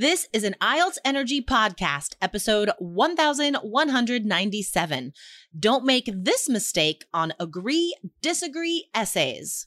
This is an IELTS Energy podcast, episode 1197. Don't make this mistake on agree, disagree essays.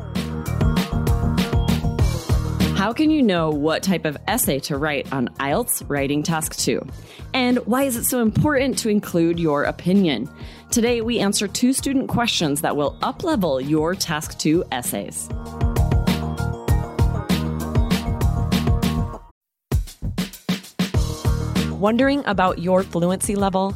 How can you know what type of essay to write on IELTS Writing Task 2? And why is it so important to include your opinion? Today, we answer two student questions that will uplevel your Task 2 essays. Wondering about your fluency level?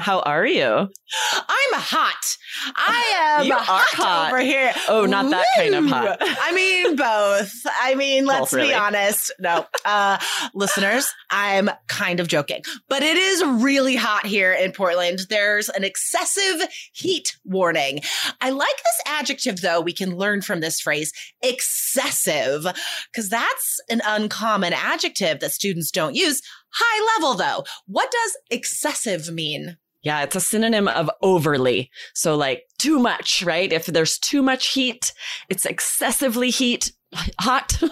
How are you? I'm hot. I am You hot, hot. over here. Oh, not that kind of hot. I mean, both. I mean, let's Both, really. be honest. No, uh, listeners, I'm kind of joking, but it is really hot here in Portland. There's an excessive heat warning. I like this adjective, though. We can learn from this phrase, excessive, because that's an uncommon adjective that students don't use. High level, though. What does excessive mean? Yeah, it's a synonym of overly. So, like, too much, right? If there's too much heat, it's excessively heat, hot. then,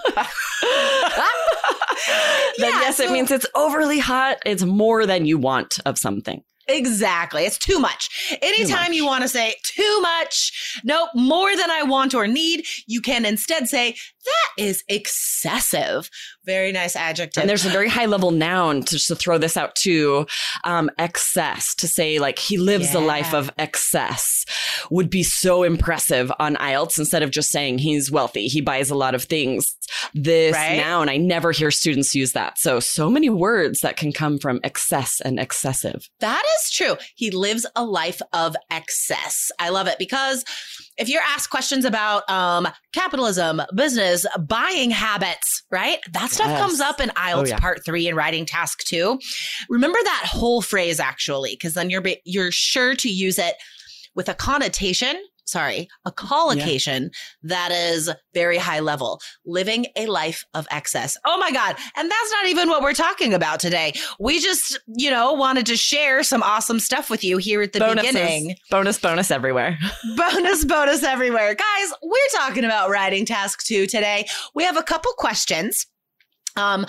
Yeah, yes, it means it's overly hot. It's more than you want of something. Exactly. It's too much. Anytime much. you want to say too much, nope, more than I want or need, you can instead say that is excessive. Very nice adjective. And there's a very high level noun to, just to throw this out too. Um, excess to say like he lives a life of excess would be so impressive on IELTS instead of just saying he's wealthy. He buys a lot of things. This Right. noun, I never hear students use that. So, so many words that can come from excess and excessive. that is true. He lives a life of excess. I love it because if you're asked questions about um, capitalism, business, buying habits, right? That stuff Yes. comes up in IELTS yeah. part three and writing task two. Remember that whole phrase actually, because then you're you're sure to use it with a connotation. Sorry, a collocation that is very high level, living a life of excess. Oh my God. And that's not even what we're talking about today. We just, you know, wanted to share some awesome stuff with you here at the Bonuses. beginning Bonus, bonus everywhere. bonus, bonus everywhere. Guys, we're talking about writing task two today. We have a couple questions. Um,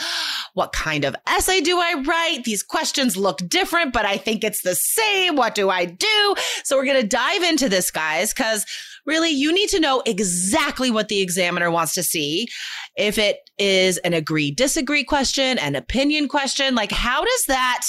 what kind of essay do I write? These questions look different, but I think it's the same. What do I do? So we're going to dive into this, guys, because really you need to know exactly what the examiner wants to see. If it is an agree, disagree question, an opinion question, like how does that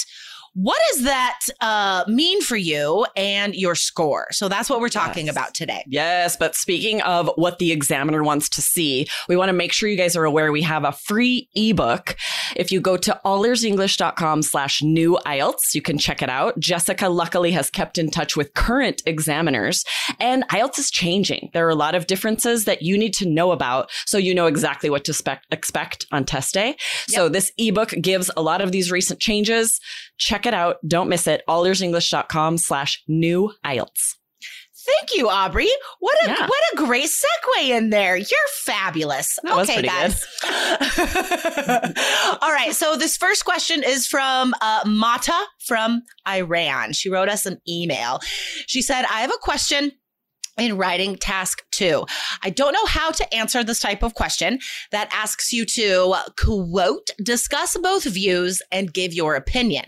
what does that uh, mean for you and your score? So that's what we're talking Yes. about today. Yes, but speaking of what the examiner wants to see, we want to make sure you guys are aware we have a free ebook. If you go to allearsenglish.com slash new IELTS, you can check it out. Jessica luckily has kept in touch with current examiners and IELTS is changing. There are a lot of differences that you need to know about so you know exactly what to spec- expect on test day. So this ebook gives a lot of these recent changes. Check it out. Don't miss it. allearsenglish.com slash new IELTS. Thank you, Aubrey. What a Yeah. what a great segue in there. You're fabulous. That was okay, pretty guys. All right. So this first question is from uh, Mata from Iran. She wrote us an email. She said, "I have a question." In writing task two. I don't know how to answer this type of question that asks you to quote, discuss both views and give your opinion.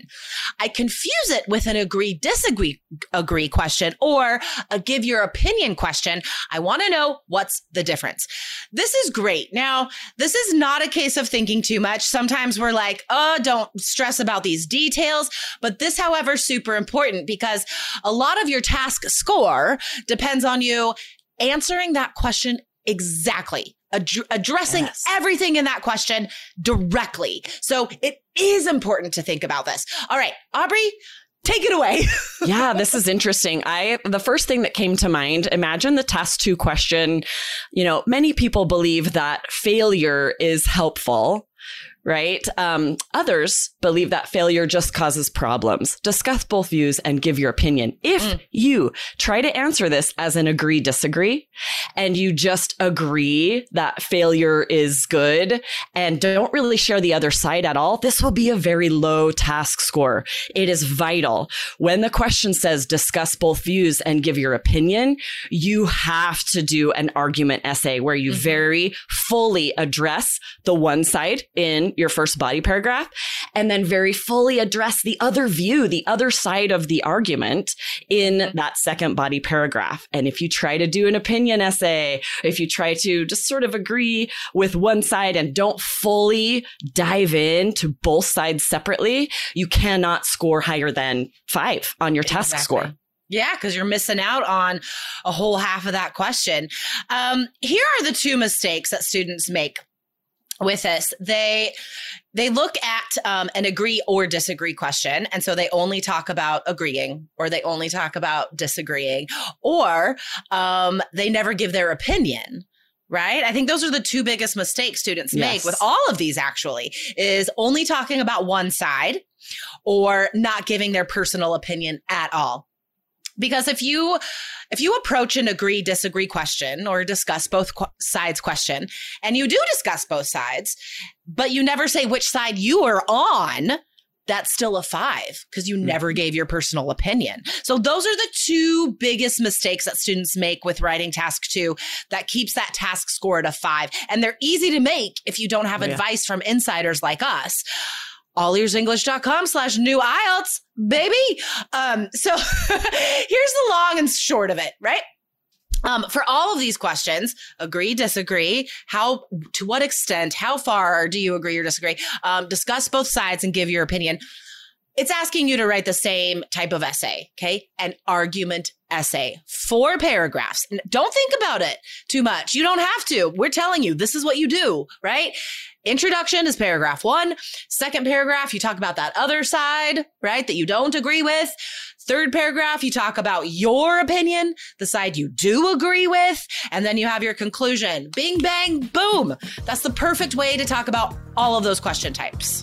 I confuse it with an agree, disagree, agree question or a give your opinion question. I want to know what's the difference. This is great. Now, this is not a case of thinking too much. Sometimes we're like, oh, don't stress about these details. But this, however, super important because a lot of your task score depends on you answering that question exactly. Ad- addressing yes. everything in that question directly. So it is important to think about this. All right, Aubrey, take it away. yeah, this is interesting. I the first thing that came to mind, imagine the test 2 question, you know, many people believe that failure is helpful right? Um, others believe that failure just causes problems. Discuss both views and give your opinion. If mm. you try to answer this as an agree disagree and you just agree that failure is good and don't really share the other side at all, this will be a very low task score. It is vital. When the question says discuss both views and give your opinion, you have to do an argument essay where you mm-hmm. very fully address the one side in your first body paragraph and then very fully address the other view, the other side of the argument in that second body paragraph. And if you try to do an opinion essay, if you try to just sort of agree with one side and don't fully dive in to both sides separately, you cannot score higher than five on your task exactly. score. Yeah, because you're missing out on a whole half of that question. Um, here are the two mistakes that students make with this they they look at um, an agree or disagree question and so they only talk about agreeing or they only talk about disagreeing or um, they never give their opinion right i think those are the two biggest mistakes students yes. make with all of these actually is only talking about one side or not giving their personal opinion at all because if you if you approach an agree disagree question or discuss both qu- sides question and you do discuss both sides but you never say which side you are on that's still a five because you never mm-hmm. gave your personal opinion. So those are the two biggest mistakes that students make with writing task two that keeps that task score at a five. And they're easy to make if you don't have oh, advice from insiders like us allearsenglish.com slash new IELTS, baby. Um, so here's the long and short of it, right? Um, for all of these questions, agree, disagree, how, to what extent, how far do you agree or disagree? Um, discuss both sides and give your opinion. It's asking you to write the same type of essay, okay? An argument essay, four paragraphs. Don't think about it too much. You don't have to. We're telling you this is what you do, right? Introduction is paragraph one. Second paragraph, you talk about that other side, right? That you don't agree with. Third paragraph, you talk about your opinion, the side you do agree with, and then you have your conclusion. Bing, bang, boom. That's the perfect way to talk about all of those question types.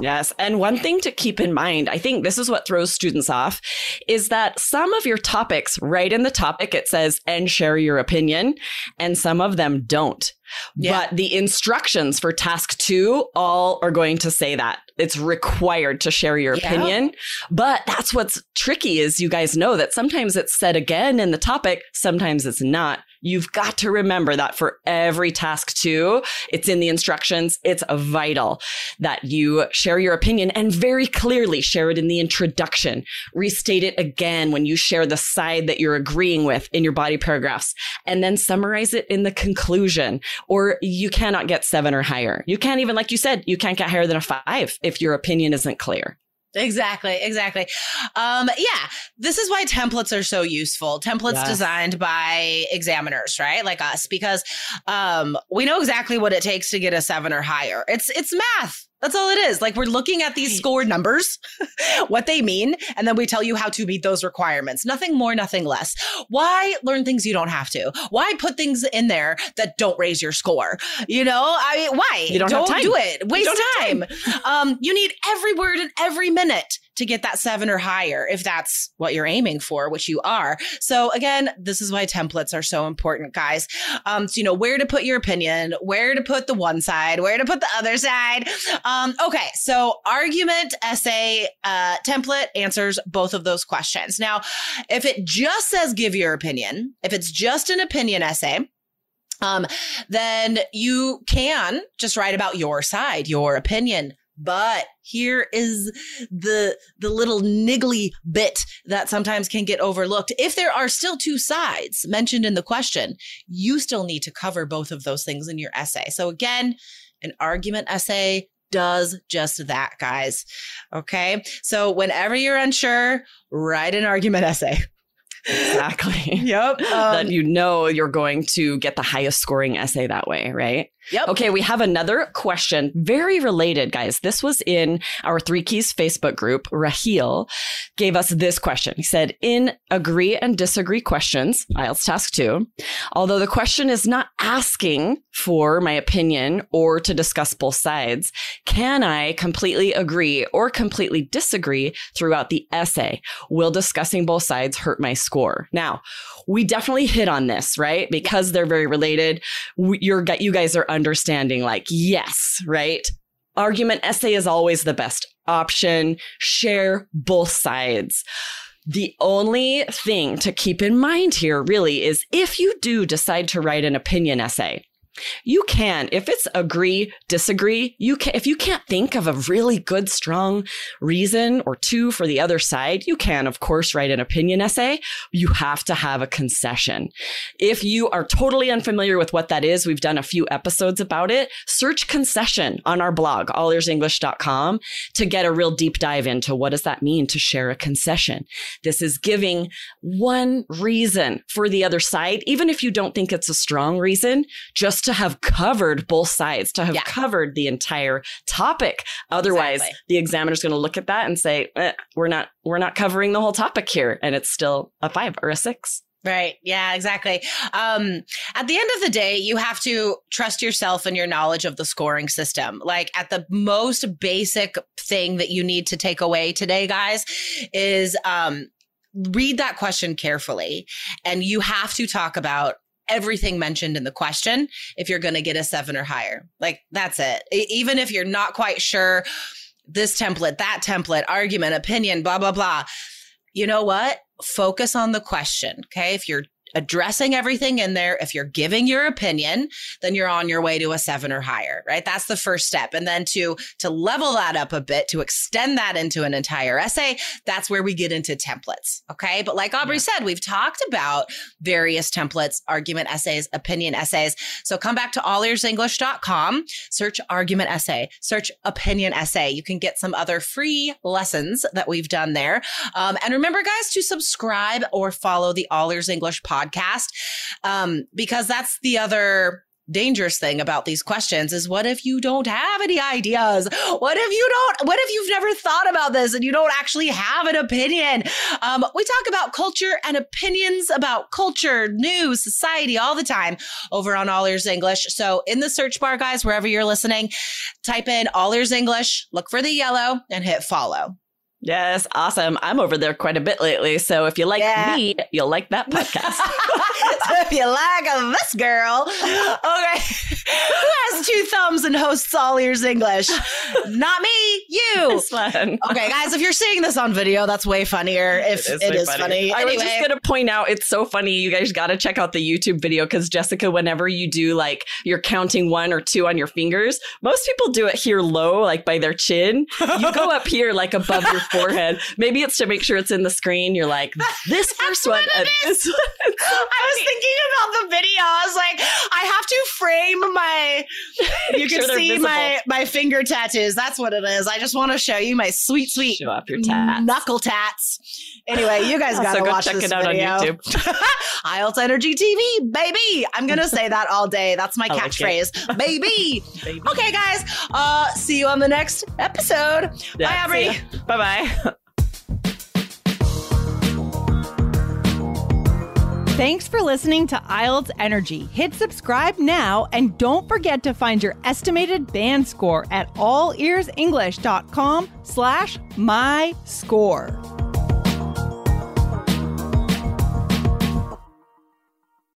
Yes. And one thing to keep in mind, I think this is what throws students off, is that some of your topics, right in the topic, it says, and share your opinion, and some of them don't. Yeah. But the instructions for task two all are going to say that it's required to share your yeah. opinion. But that's what's tricky is you guys know that sometimes it's said again in the topic, sometimes it's not. You've got to remember that for every task too. it's in the instructions. It's vital that you share your opinion and very clearly share it in the introduction. Restate it again when you share the side that you're agreeing with in your body paragraphs and then summarize it in the conclusion or you cannot get seven or higher. You can't even, like you said, you can't get higher than a five if your opinion isn't clear. Exactly, exactly. Um, yeah, this is why templates are so useful. Templates yes. designed by examiners, right? Like us, because um, we know exactly what it takes to get a seven or higher. It's it's math. That's all it is. Like we're looking at these score numbers, what they mean, and then we tell you how to meet those requirements. Nothing more, nothing less. Why learn things you don't have to? Why put things in there that don't raise your score? You know, I mean, why? You don't have time. do it. Waste don't have time. um, you need every word and every minute to get that seven or higher if that's what you're aiming for, which you are. So again, this is why templates are so important, guys. Um, so you know where to put your opinion, where to put the one side, where to put the other side. Um, okay, so argument, essay, uh, template answers both of those questions. Now, if it just says give your opinion, if it's just an opinion essay, um, then you can just write about your side, your opinion, but here is the the little niggly bit that sometimes can get overlooked. If there are still two sides mentioned in the question, you still need to cover both of those things in your essay. So again, an argument essay does just that, guys. Okay? So whenever you're unsure, write an argument essay. Exactly. Yep. that Um, you know you're going to get the highest scoring essay that way, right? yep. Okay, we have another question, very related, guys. This was in our Three Keys Facebook group. Raheel gave us this question. He said, In agree and disagree questions, IELTS task two, although the question is not asking for my opinion or to discuss both sides, can I completely agree or completely disagree throughout the essay? Will discussing both sides hurt my score? Now, we definitely hit on this, right? Because they're very related. You're, you guys are understanding, like, yes, right? Argument essay is always the best option. Share both sides. The only thing to keep in mind here really is if you do decide to write an opinion essay, you can if it's agree disagree you can if you can't think of a really good strong reason or two for the other side you can of course write an opinion essay. You have to have a concession. If you are totally unfamiliar with what that is we've done a few episodes about it search concession on our blog allearsenglish.com to get a real deep dive into what does that mean to share a concession. This is giving one reason for the other side even if you don't think it's a strong reason just to have covered both sides, to have Yeah. covered the entire topic. Otherwise, Exactly. the examiner's going to look at that and say, eh, "We're not, we're not covering the whole topic here," and it's still a five or a six. Right. Yeah, exactly. Um, at the end of the day, you have to trust yourself and your knowledge of the scoring system. Like at the most basic thing that you need to take away today, guys, is um, read that question carefully. And you have to talk about everything mentioned in the question if you're going to get a seven or higher. Like that's it. Even if you're not quite sure this template, that template, argument, opinion, blah, blah, blah. You know what? Focus on the question. Okay. If you're addressing everything in there, if you're giving your opinion, then you're on your way to a seven or higher, right? That's the first step. And then to, to level that up a bit, to extend that into an entire essay, that's where we get into templates. Okay. But like Aubrey said, we've talked about various templates, argument essays, opinion essays. So come back to allearsenglish.com, search argument essay, search opinion essay. You can get some other free lessons that we've done there. Um, and remember, guys, to subscribe or follow the All Ears English podcast um, because that's the other dangerous thing about these questions is what if you don't have any ideas? What if you don't what if you've never thought about this and you don't actually have an opinion? Um, we talk about culture and opinions about culture news society all the time over on all ears english. So in the search bar guys wherever you're listening type in all ears english look for the yellow and hit follow Yes, awesome. I'm over there quite a bit lately, so if you like Yeah. me, you'll like that podcast. so if you like this girl, okay. Who has two thumbs and hosts all ears English? Not me, you. it's fun. Okay, guys, if you're seeing this on video, that's way funnier. If it way is funny. I was just gonna point out it's so funny. You guys got to check out the YouTube video because Jessica, whenever you do like you're counting one or two on your fingers, most people do it here low, like by their chin. You go up here like above your forehead. Maybe it's to make sure it's in the screen. You're like, this first one, and uh, this one. I was thinking about the video. I was like, I have to frame my. You can they're see my my finger tattoos. That's what it is. I just want to show you my sweet, sweet Show off your tats. knuckle tats. Anyway, you guys gotta go watch check this it out on video. YouTube. IELTS Energy TV, baby. I'm gonna say that all day. That's my I like catchphrase, baby. Baby. Okay, guys. Uh, see you on the next episode. Bye, Aubrey. Bye bye. Thanks for listening to IELTS Energy. Hit subscribe now and don't forget to find your estimated band score at allearsenglish.com slash my score.